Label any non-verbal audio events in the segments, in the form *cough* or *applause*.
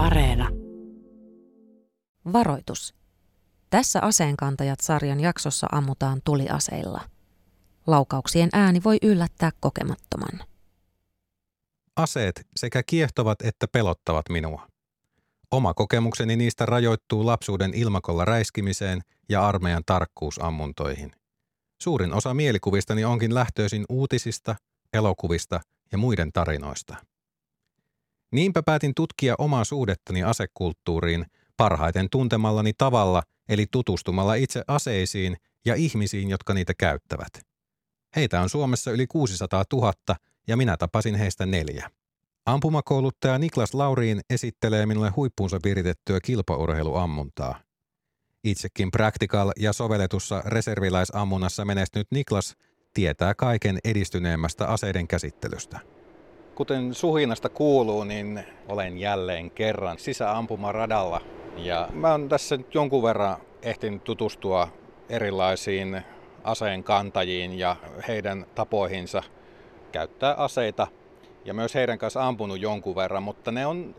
Areena. Varoitus. Tässä Aseenkantajat-sarjan jaksossa ammutaan tuliaseilla. Laukauksien ääni voi yllättää kokemattoman. Aseet sekä kiehtovat että pelottavat minua. Oma kokemukseni niistä rajoittuu lapsuuden ilmakolla räiskimiseen ja armeijan tarkkuusammuntoihin. Suurin osa mielikuvistani onkin lähtöisin uutisista, elokuvista ja muiden tarinoista. Niinpä päätin tutkia omaa suhdettani asekulttuuriin parhaiten tuntemallani tavalla, eli tutustumalla itse aseisiin ja ihmisiin, jotka niitä käyttävät. Heitä on Suomessa yli 600 000 ja minä tapasin heistä neljä. Ampumakouluttaja Niklas Lauriin esittelee minulle huippuunsa viritettyä kilpaurheiluammuntaa. Itsekin practical ja sovelletussa reserviläisammunnassa menestynyt Niklas tietää kaiken edistyneemmästä aseiden käsittelystä. Kuten suhinasta kuuluu, niin olen jälleen kerran sisäampumaradalla. Ja mä oon tässä nyt jonkun verran ehtinyt tutustua erilaisiin aseen kantajiin ja heidän tapoihinsa käyttää aseita. Ja myös heidän kanssa ampunut jonkun verran, mutta ne on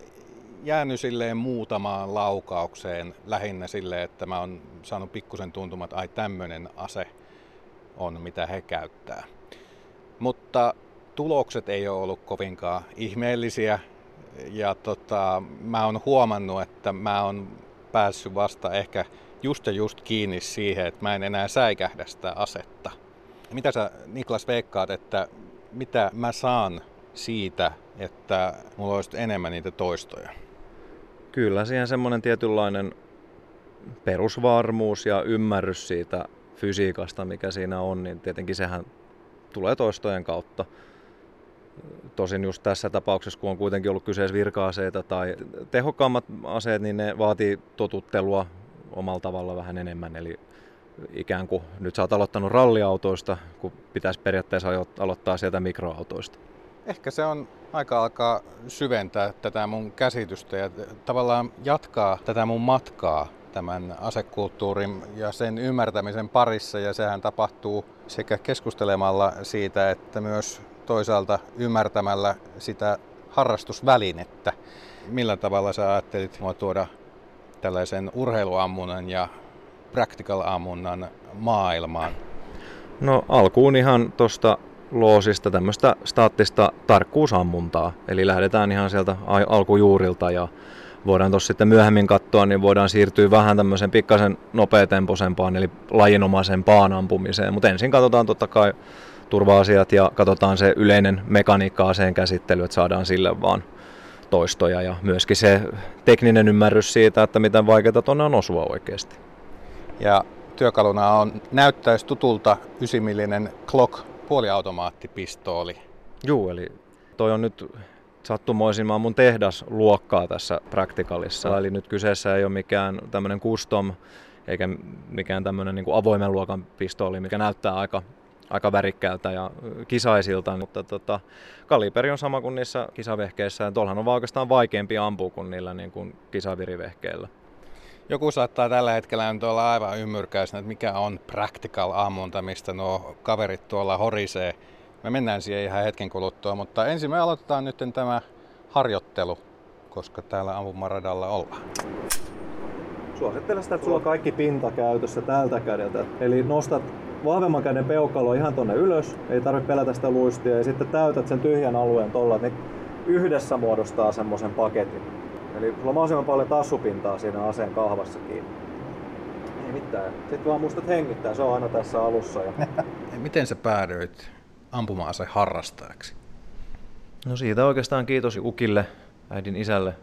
jäänyt silleen muutamaan laukaukseen lähinnä silleen, että mä oon saanut pikkusen tuntumat, ai tämmönen ase on mitä he käyttää. Mutta tulokset ei ole ollut kovinkaan ihmeellisiä ja tota, mä oon huomannut, että mä oon päässyt vasta ehkä just ja just kiinni siihen, että mä en enää säikähdä sitä asetta. Mitä sä Niklas veikkaat, että mitä mä saan siitä, että mulla olisi enemmän niitä toistoja? Kyllä siihen semmoinen tietynlainen perusvarmuus ja ymmärrys siitä fysiikasta, mikä siinä on, niin tietenkin sehän tulee toistojen kautta. Tosin just tässä tapauksessa, kun on kuitenkin ollut kyseessä virka-aseita tai tehokkaammat aseet, niin ne vaatii totuttelua omalla tavalla vähän enemmän. Eli ikään kuin nyt sä oot aloittanut ralliautoista, kun pitäisi periaatteessa aloittaa sieltä mikroautoista. Ehkä se on aika alkaa syventää tätä mun käsitystä ja tavallaan jatkaa tätä mun matkaa tämän asekulttuurin ja sen ymmärtämisen parissa ja sehän tapahtuu sekä keskustelemalla siitä että myös toisaalta ymmärtämällä sitä harrastusvälinettä. Millä tavalla sä ajattelit mua tuoda tällaisen urheiluammunnan ja practical-ammunnan maailmaan? No alkuun ihan tuosta loosista tämmöistä staattista tarkkuusammuntaa. Eli lähdetään ihan sieltä alkujuurilta ja voidaan tuossa sitten myöhemmin katsoa, niin voidaan siirtyä vähän tämmöisen pikkasen nopeatempoisempaan, eli lajinomaisempaan ampumiseen. Mutta ensin katsotaan totta kai turva-asiat ja katsotaan se yleinen mekaniikka aseen käsittely, että saadaan sille vaan toistoja ja myöskin se tekninen ymmärrys siitä, että miten vaikeaa tuonne on osua oikeasti. Ja työkaluna on, näyttäisi tutulta 9 Glock puoliautomaattipistooli. Joo, eli toi on nyt sattumoisin mun tehdasluokkaa tässä Practicalissa. Eli nyt kyseessä ei ole mikään tämmöinen custom eikä mikään tämmöinen niin avoimen luokan pistooli, mikä näyttää aika, aika värikkäältä ja kisaisilta, mutta tota, kaliberi on sama kuin niissä kisavehkeissä ja tuollahan on oikeastaan vaikeampi ampua kuin niillä niin kuin kisavirivehkeillä. Joku saattaa tällä hetkellä nyt olla aivan ymmyrkäisenä, että mikä on practical ammunta, mistä nuo kaverit tuolla horisee. Me mennään siihen ihan hetken kuluttua, mutta ensin me aloitetaan nyt tämä harjoittelu, koska täällä ampumaradalla ollaan. Suosittelen sitä, että sulla on kaikki pinta käytössä tältä kädeltä. Eli nostat vahvemman käden peukalo ihan tonne ylös, ei tarvitse pelätä sitä luistia, ja sitten täytät sen tyhjän alueen tolla, niin yhdessä muodostaa semmoisen paketin. Eli sulla on mahdollisimman paljon tassupintaa siinä aseen kahvassa kiinni. Ei mitään. Sitten vaan muistat hengittää, se on aina tässä alussa. Ja... *laughs* Miten sä päädyit ampuma-ase harrastajaksi? No siitä oikeastaan kiitos Ukille, äidin isälle.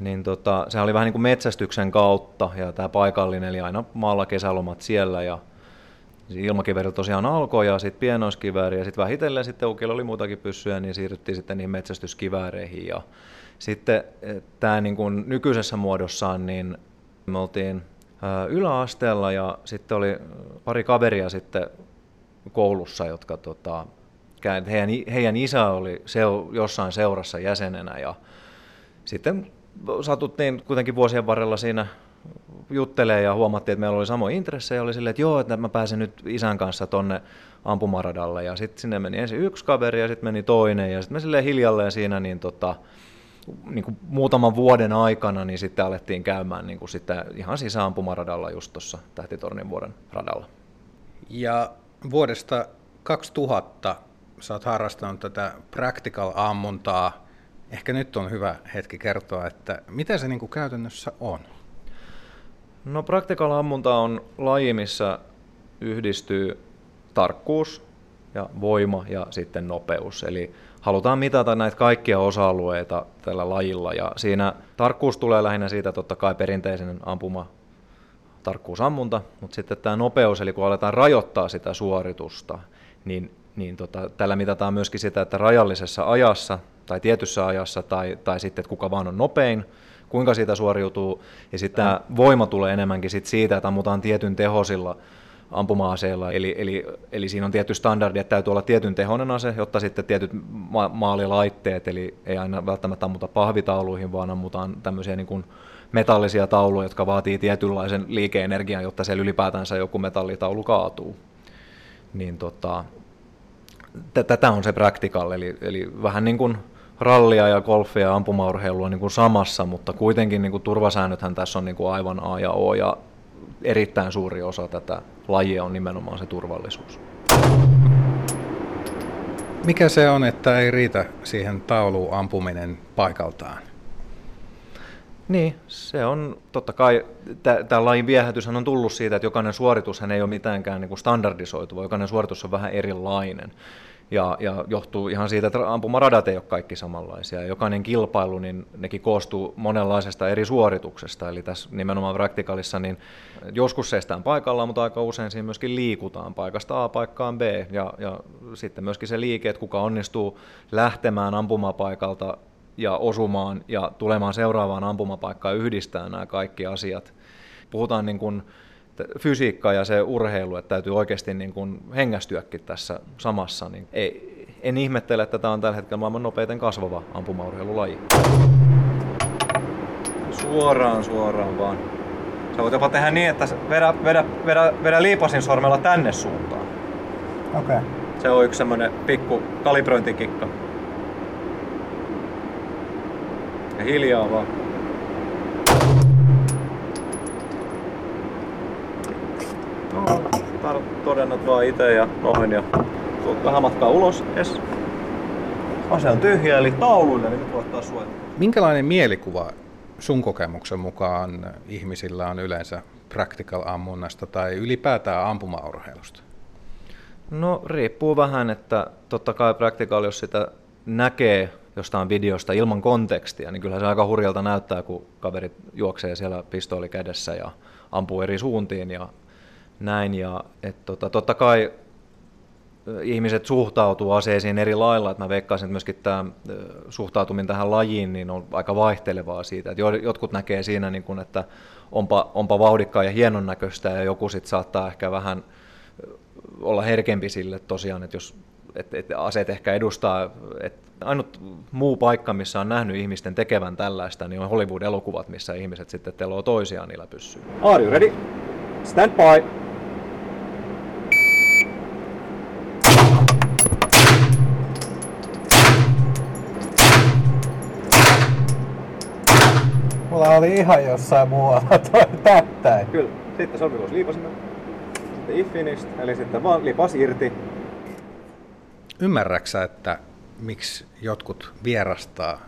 Niin tota, se oli vähän niin kuin metsästyksen kautta ja tämä paikallinen, eli aina maalla kesälomat siellä ja ilmakivääri tosiaan alkoi ja sitten pienoiskivääri ja sitten vähitellen sitten Ukilla oli muutakin pyssyjä, niin siirryttiin sitten niihin metsästyskivääreihin ja sitten eh, tämä niin kuin nykyisessä muodossaan, niin me oltiin yläasteella ja sitten oli pari kaveria sitten koulussa, jotka tota, heidän, heidän isä oli seu, jossain seurassa jäsenenä ja sitten satuttiin kuitenkin vuosien varrella siinä juttelee ja huomattiin, että meillä oli samoja intressejä, oli silleen, että joo, että mä pääsen nyt isän kanssa tonne ampumaradalle ja sitten sinne meni ensin yksi kaveri ja sitten meni toinen ja sitten me silleen hiljalleen siinä niin tota, niin kuin muutaman vuoden aikana niin sitten alettiin käymään niin kuin sitten ihan sisäampumaradalla just tuossa Tähtitornin vuoden radalla. Ja vuodesta 2000 sä oot harrastanut tätä practical-ammuntaa. Ehkä nyt on hyvä hetki kertoa, että mitä se niin kuin käytännössä on? No practical ammunta on laji, missä yhdistyy tarkkuus ja voima ja sitten nopeus. Eli halutaan mitata näitä kaikkia osa-alueita tällä lajilla ja siinä tarkkuus tulee lähinnä siitä totta kai perinteisen ampuma tarkkuusammunta, mutta sitten tämä nopeus, eli kun aletaan rajoittaa sitä suoritusta, niin, niin tota, tällä mitataan myöskin sitä, että rajallisessa ajassa tai tietyssä ajassa tai, tai sitten, että kuka vaan on nopein, kuinka siitä suoriutuu, ja sitten tämä voima tulee enemmänkin sit siitä, että ammutaan tietyn tehosilla ampuma-aseella, eli, eli, eli siinä on tietty standardi, että täytyy olla tietyn tehonen ase, jotta sitten tietyt ma- maalilaitteet, eli ei aina välttämättä ammuta pahvitauluihin, vaan ammutaan tämmöisiä niin kuin metallisia tauluja, jotka vaatii tietynlaisen liikeenergian, jotta siellä ylipäätänsä joku metallitaulu kaatuu. Niin tota, tätä on se practical, eli, eli vähän niin kuin rallia ja golfia ja ampumaurheilua niin kuin samassa, mutta kuitenkin niin kuin turvasäännöthän tässä on niin kuin aivan A ja O, ja erittäin suuri osa tätä lajia on nimenomaan se turvallisuus. Mikä se on, että ei riitä siihen tauluun ampuminen paikaltaan? Niin, se on totta kai, tämä lajin viehätyshän on tullut siitä, että jokainen suoritushan ei ole mitäänkään niin standardisoitu, vaan jokainen suoritus on vähän erilainen. Ja, ja johtuu ihan siitä, että ampumaradat ei ole kaikki samanlaisia. Jokainen kilpailu, niin nekin koostuu monenlaisesta eri suorituksesta. Eli tässä nimenomaan praktikalissa, niin joskus seistään paikallaan, mutta aika usein siinä myöskin liikutaan paikasta A paikkaan B. Ja, ja sitten myöskin se liike, että kuka onnistuu lähtemään ampumapaikalta ja osumaan ja tulemaan seuraavaan ampumapaikkaan yhdistää nämä kaikki asiat. Puhutaan niin kuin fysiikka ja se urheilu, että täytyy oikeasti niin kuin hengästyäkin tässä samassa. Niin ei, en ihmettele, että tämä on tällä hetkellä maailman nopeiten kasvava ampumaurheilulaji. Suoraan, suoraan vaan. Sä voit jopa tehdä niin, että vedä, vedä, vedä, vedä liipasin sormella tänne suuntaan. Okei. Okay. Se on yksi semmonen pikku kalibrointikikka. Ja hiljaa vaan. No, tar- todennut vaan itse ja noin ja tuot vähän matkaa ulos. Yes. Ase on tyhjä, eli tauluille, niin nyt voit taas suojata. Minkälainen mielikuva sun kokemuksen mukaan ihmisillä on yleensä practical ammunnasta tai ylipäätään ampumaurheilusta? No riippuu vähän, että totta kai practical, jos sitä näkee jostain videosta ilman kontekstia, niin kyllä se aika hurjalta näyttää, kun kaverit juoksee siellä pistooli kädessä ja ampuu eri suuntiin ja näin. Ja, et tota, totta kai ihmiset suhtautuu aseisiin eri lailla, että mä veikkaisin, että myöskin tämä suhtautuminen tähän lajiin niin on aika vaihtelevaa siitä, että jotkut näkee siinä, niin kun, että onpa, onpa vauhdikkaa ja hienon näköistä ja joku sitten saattaa ehkä vähän olla herkempi sille tosiaan, että jos että, että aseet ehkä edustaa, että ainut muu paikka, missä on nähnyt ihmisten tekevän tällaista, niin on Hollywood-elokuvat, missä ihmiset sitten teloo toisiaan niillä pyssyillä. Are you ready? Stand by. Mulla oli ihan jossain muualla *laughs* toi tättäin. Kyllä. Sitten sormikous liipasimme. Sitten if finished, eli sitten vaan lipas irti. Ymmärräksä, että miksi jotkut vierastaa,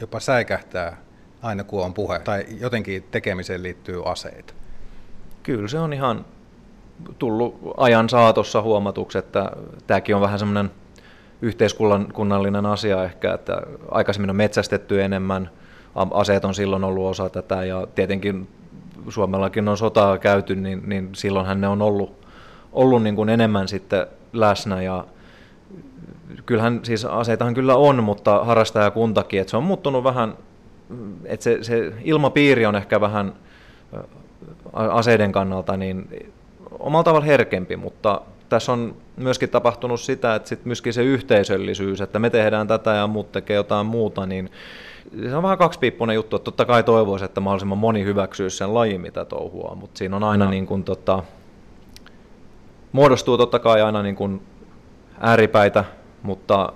jopa säikähtää aina kun on puhe, tai jotenkin tekemiseen liittyy aseita? Kyllä se on ihan tullut ajan saatossa huomatuksi, että tämäkin on vähän semmoinen yhteiskunnallinen asia ehkä, että aikaisemmin on metsästetty enemmän, aseet on silloin ollut osa tätä ja tietenkin Suomellakin on sotaa käyty, niin, niin silloinhan ne on ollut, ollut niin kuin enemmän sitten läsnä ja kyllähän siis aseitahan kyllä on, mutta harrastajakuntakin, että se on muuttunut vähän, että se, se ilmapiiri on ehkä vähän aseiden kannalta niin omalla tavalla herkempi, mutta tässä on myöskin tapahtunut sitä, että sit myöskin se yhteisöllisyys, että me tehdään tätä ja muut tekee jotain muuta, niin se on vähän kaksipiippunen juttu, että totta kai toivoisi, että mahdollisimman moni hyväksyy sen lajin, mitä touhua, mutta siinä on aina no. niin kuin, tota, muodostuu totta kai aina niin kuin ääripäitä, mutta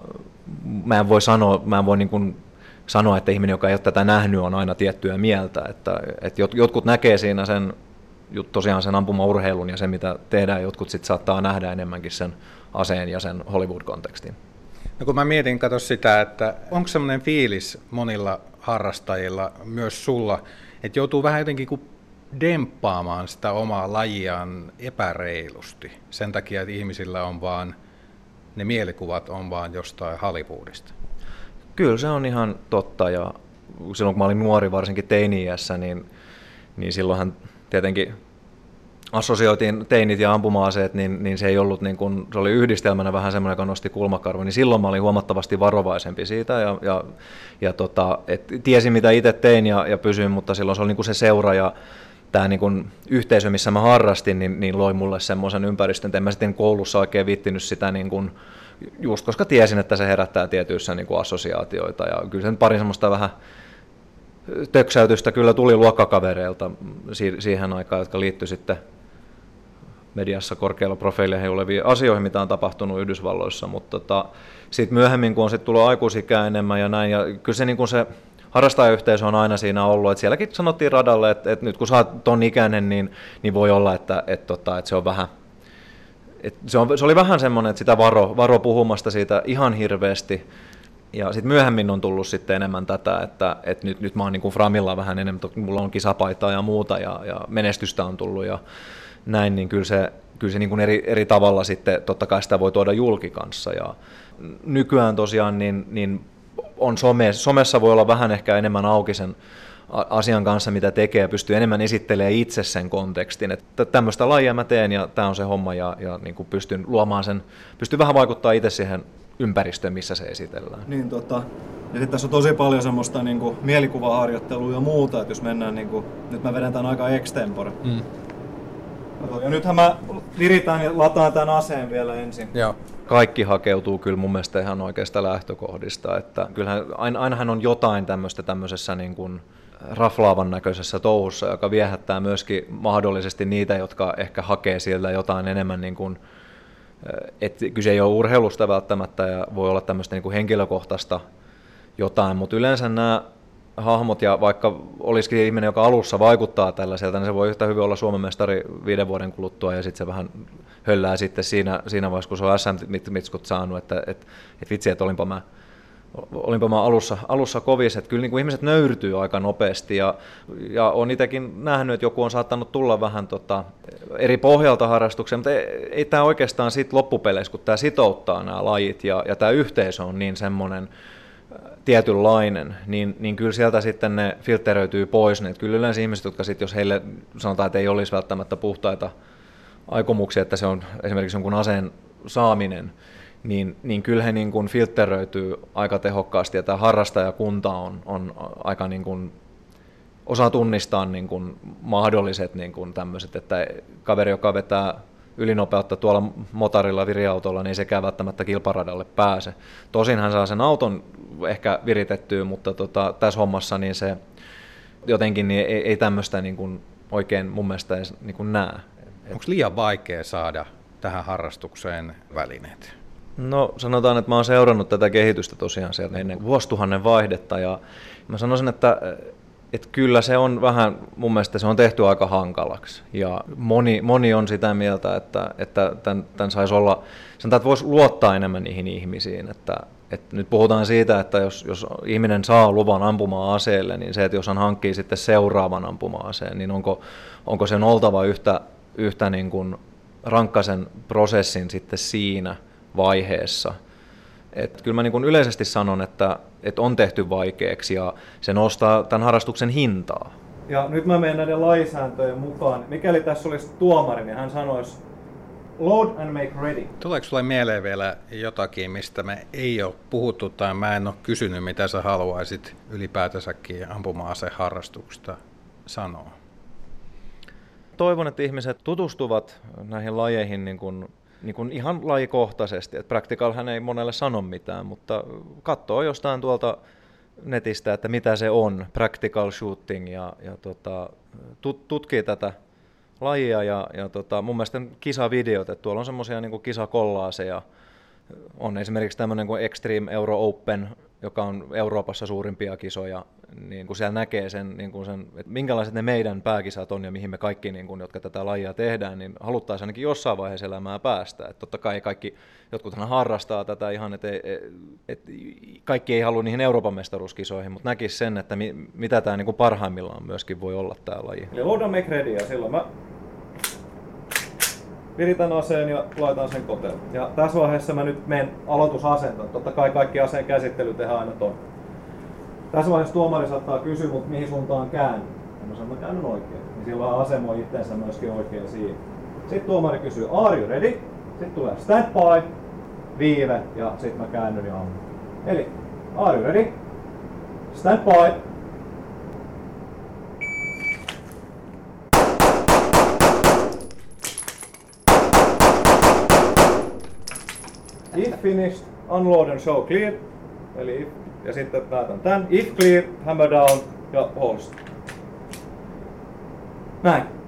mä en voi sanoa, mä en voi niin kuin sanoa, että ihminen, joka ei ole tätä nähnyt, on aina tiettyä mieltä. Että, että jotkut näkee siinä sen, tosiaan sen ampumaurheilun ja se, mitä tehdään, jotkut sitten saattaa nähdä enemmänkin sen aseen ja sen Hollywood-kontekstin. No kun mä mietin, katso sitä, että onko semmoinen fiilis monilla harrastajilla, myös sulla, että joutuu vähän jotenkin kuin demppaamaan sitä omaa lajiaan epäreilusti sen takia, että ihmisillä on vaan, ne mielikuvat on vaan jostain Hollywoodista. Kyllä se on ihan totta ja silloin kun mä olin nuori, varsinkin teini-iässä, niin, niin silloinhan tietenkin assosioitiin teinit ja ampuma-aseet, niin, niin se ei ollut niin kuin, se oli yhdistelmänä vähän semmoinen, joka nosti kulmakarvo, niin silloin mä olin huomattavasti varovaisempi siitä ja, ja, ja tota, et tiesin mitä itse tein ja, ja pysyin, mutta silloin se oli niin se seura ja tämä niin yhteisö, missä mä harrastin, niin, niin loi mulle semmoisen ympäristön, että en mä sitten koulussa oikein viittinyt sitä niin kuin, just koska tiesin, että se herättää tietyissä niin kuin assosiaatioita. Ja kyllä sen pari semmoista vähän töksäytystä kyllä tuli luokkakavereilta siihen aikaan, jotka liittyi sitten mediassa korkealla profiileihin oleviin asioihin, mitä on tapahtunut Yhdysvalloissa, mutta tota, sitten myöhemmin, kun on sitten tullut aikuisikää enemmän ja näin, ja kyllä se, niin kuin se harrastajayhteisö on aina siinä ollut, että sielläkin sanottiin radalle, että, että nyt kun sä oot ton ikäinen, niin, niin voi olla, että, että, tota, että se on vähän, että se, on, se oli vähän semmoinen, että sitä varo, varo puhumasta siitä ihan hirveästi, ja sitten myöhemmin on tullut sitten enemmän tätä, että, että nyt, nyt mä oon niin kuin Framilla vähän enemmän, mulla on kisapaitaa ja muuta, ja, ja menestystä on tullut, ja näin, niin kyllä se, kyllä se niin kuin eri, eri tavalla sitten totta kai sitä voi tuoda julki kanssa. Ja nykyään tosiaan niin, niin on some, somessa voi olla vähän ehkä enemmän auki sen asian kanssa, mitä tekee, pystyy enemmän esittelemään itse sen kontekstin, että tämmöistä lajia mä teen ja tämä on se homma ja, ja niin kuin pystyn luomaan sen, pystyn vähän vaikuttaa itse siihen ympäristöön, missä se esitellään. Niin tota, ja sitten tässä on tosi paljon semmoista niin kuin, mielikuvaharjoittelua ja muuta, että jos mennään, niin kuin, nyt mä vedän tämän aika extempore. Mm. Ja nythän mä viritään ja lataan tämän aseen vielä ensin. Joo. Kaikki hakeutuu kyllä mun mielestä ihan oikeasta lähtökohdista. Että kyllähän ainahan on jotain tämmöistä tämmöisessä niin kuin raflaavan näköisessä touhussa, joka viehättää myöskin mahdollisesti niitä, jotka ehkä hakee sieltä jotain enemmän niin kuin, että kyse ei ole urheilusta välttämättä ja voi olla tämmöistä niin henkilökohtaista jotain, mutta yleensä nämä hahmot, ja vaikka olisikin ihminen, joka alussa vaikuttaa tällaiselta, niin se voi yhtä hyvin olla Suomen mestari viiden vuoden kuluttua, ja sitten se vähän höllää sitten siinä, siinä vaiheessa, kun se on SM-mitskut saanut, että et, et vitsi, että olinpa mä, olinpa mä alussa, alussa kovis, että kyllä niin kuin ihmiset nöyrtyy aika nopeasti, ja, ja on itsekin nähnyt, että joku on saattanut tulla vähän tota, eri pohjalta harrastukseen, mutta ei, ei tämä oikeastaan sit loppupeleissä, kun tämä sitouttaa nämä lajit, ja, ja tämä yhteisö on niin semmoinen, tietynlainen, niin, niin kyllä sieltä sitten ne filteröityy pois. Niin, kyllä yleensä ihmiset, jotka sitten, jos heille sanotaan, että ei olisi välttämättä puhtaita aikomuksia, että se on esimerkiksi jonkun aseen saaminen, niin, niin kyllä he niin kuin filteröityy aika tehokkaasti, ja tämä harrastajakunta on, on aika niin kuin, osaa tunnistaa niin kuin mahdolliset niin kuin tämmöiset, että kaveri, joka vetää ylinopeutta tuolla motorilla, viriautolla, niin sekään välttämättä kilparadalle pääse. Tosin hän saa sen auton ehkä viritettyä, mutta tota, tässä hommassa niin se jotenkin niin ei, ei tämmöistä niin kuin oikein mun mielestä edes niin kuin näe. Onko liian vaikea saada tähän harrastukseen välineet? No sanotaan, että mä oon seurannut tätä kehitystä tosiaan sieltä ennen vuosituhannen vaihdetta ja mä sanoisin, että että kyllä se on vähän, mun mielestä se on tehty aika hankalaksi. Ja moni, moni on sitä mieltä, että, että tämän, tämän saisi olla, sanotaan, että voisi luottaa enemmän niihin ihmisiin. Että, että nyt puhutaan siitä, että jos, jos ihminen saa luvan ampumaan aseelle, niin se, että jos hän hankkii sitten seuraavan ampuma-aseen, niin onko, onko sen oltava yhtä, yhtä niin kuin rankkaisen prosessin sitten siinä vaiheessa – et kyllä mä niin kuin yleisesti sanon, että, että on tehty vaikeaksi ja se nostaa tämän harrastuksen hintaa. Ja nyt mä menen näiden laisääntöjen mukaan. Mikäli tässä olisi tuomari, niin hän sanoisi load and make ready. Tuleeko sulle mieleen vielä jotakin, mistä me ei ole puhuttu tai mä en ole kysynyt, mitä sä haluaisit ylipäätänsäkin ampuma-aseharrastuksesta sanoa? Toivon, että ihmiset tutustuvat näihin lajeihin niin kuin niin kuin ihan lajikohtaisesti. Et Practicalhän ei monelle sano mitään, mutta katsoo jostain tuolta netistä, että mitä se on, practical shooting, ja, ja tota, tut, tutkii tätä lajia, ja, ja tota, mun mielestä kisavideot, että tuolla on semmoisia niin kisakollaaseja, on esimerkiksi tämmöinen kuin Extreme Euro Open, joka on Euroopassa suurimpia kisoja, niin kun siellä näkee sen, niin kun sen että minkälaiset ne meidän pääkisat on ja mihin me kaikki, niin kun, jotka tätä lajia tehdään, niin haluttaisiin ainakin jossain vaiheessa elämää päästä. Et totta kai kaikki, jotkut harrastaa tätä ihan, että et, et, kaikki ei halua niihin Euroopan mestaruuskisoihin, mutta näkisi sen, että mi, mitä tämä niin parhaimmillaan myöskin voi olla tämä laji. Eli load make ready ja silloin mä viritän aseen ja laitan sen koteen. Ja tässä vaiheessa mä nyt menen aloitusasentoon. Totta kai kaikki aseen käsittely tehdään aina ton. Tässä vaiheessa tuomari saattaa kysyä, mutta mihin suuntaan käyn. Ja mä sanon, mä käännyn oikein. Niin silloin asemoi itseensä myöskin oikein siinä. Sitten tuomari kysyy, are you ready? Sitten tulee stand by, viive ja sitten mä käännyn ja ammun. Eli, are you ready? Stand by, If finished, unload and show clear. Eli if, ja sitten päätän tän. If clear, hammer down ja holster. Näin.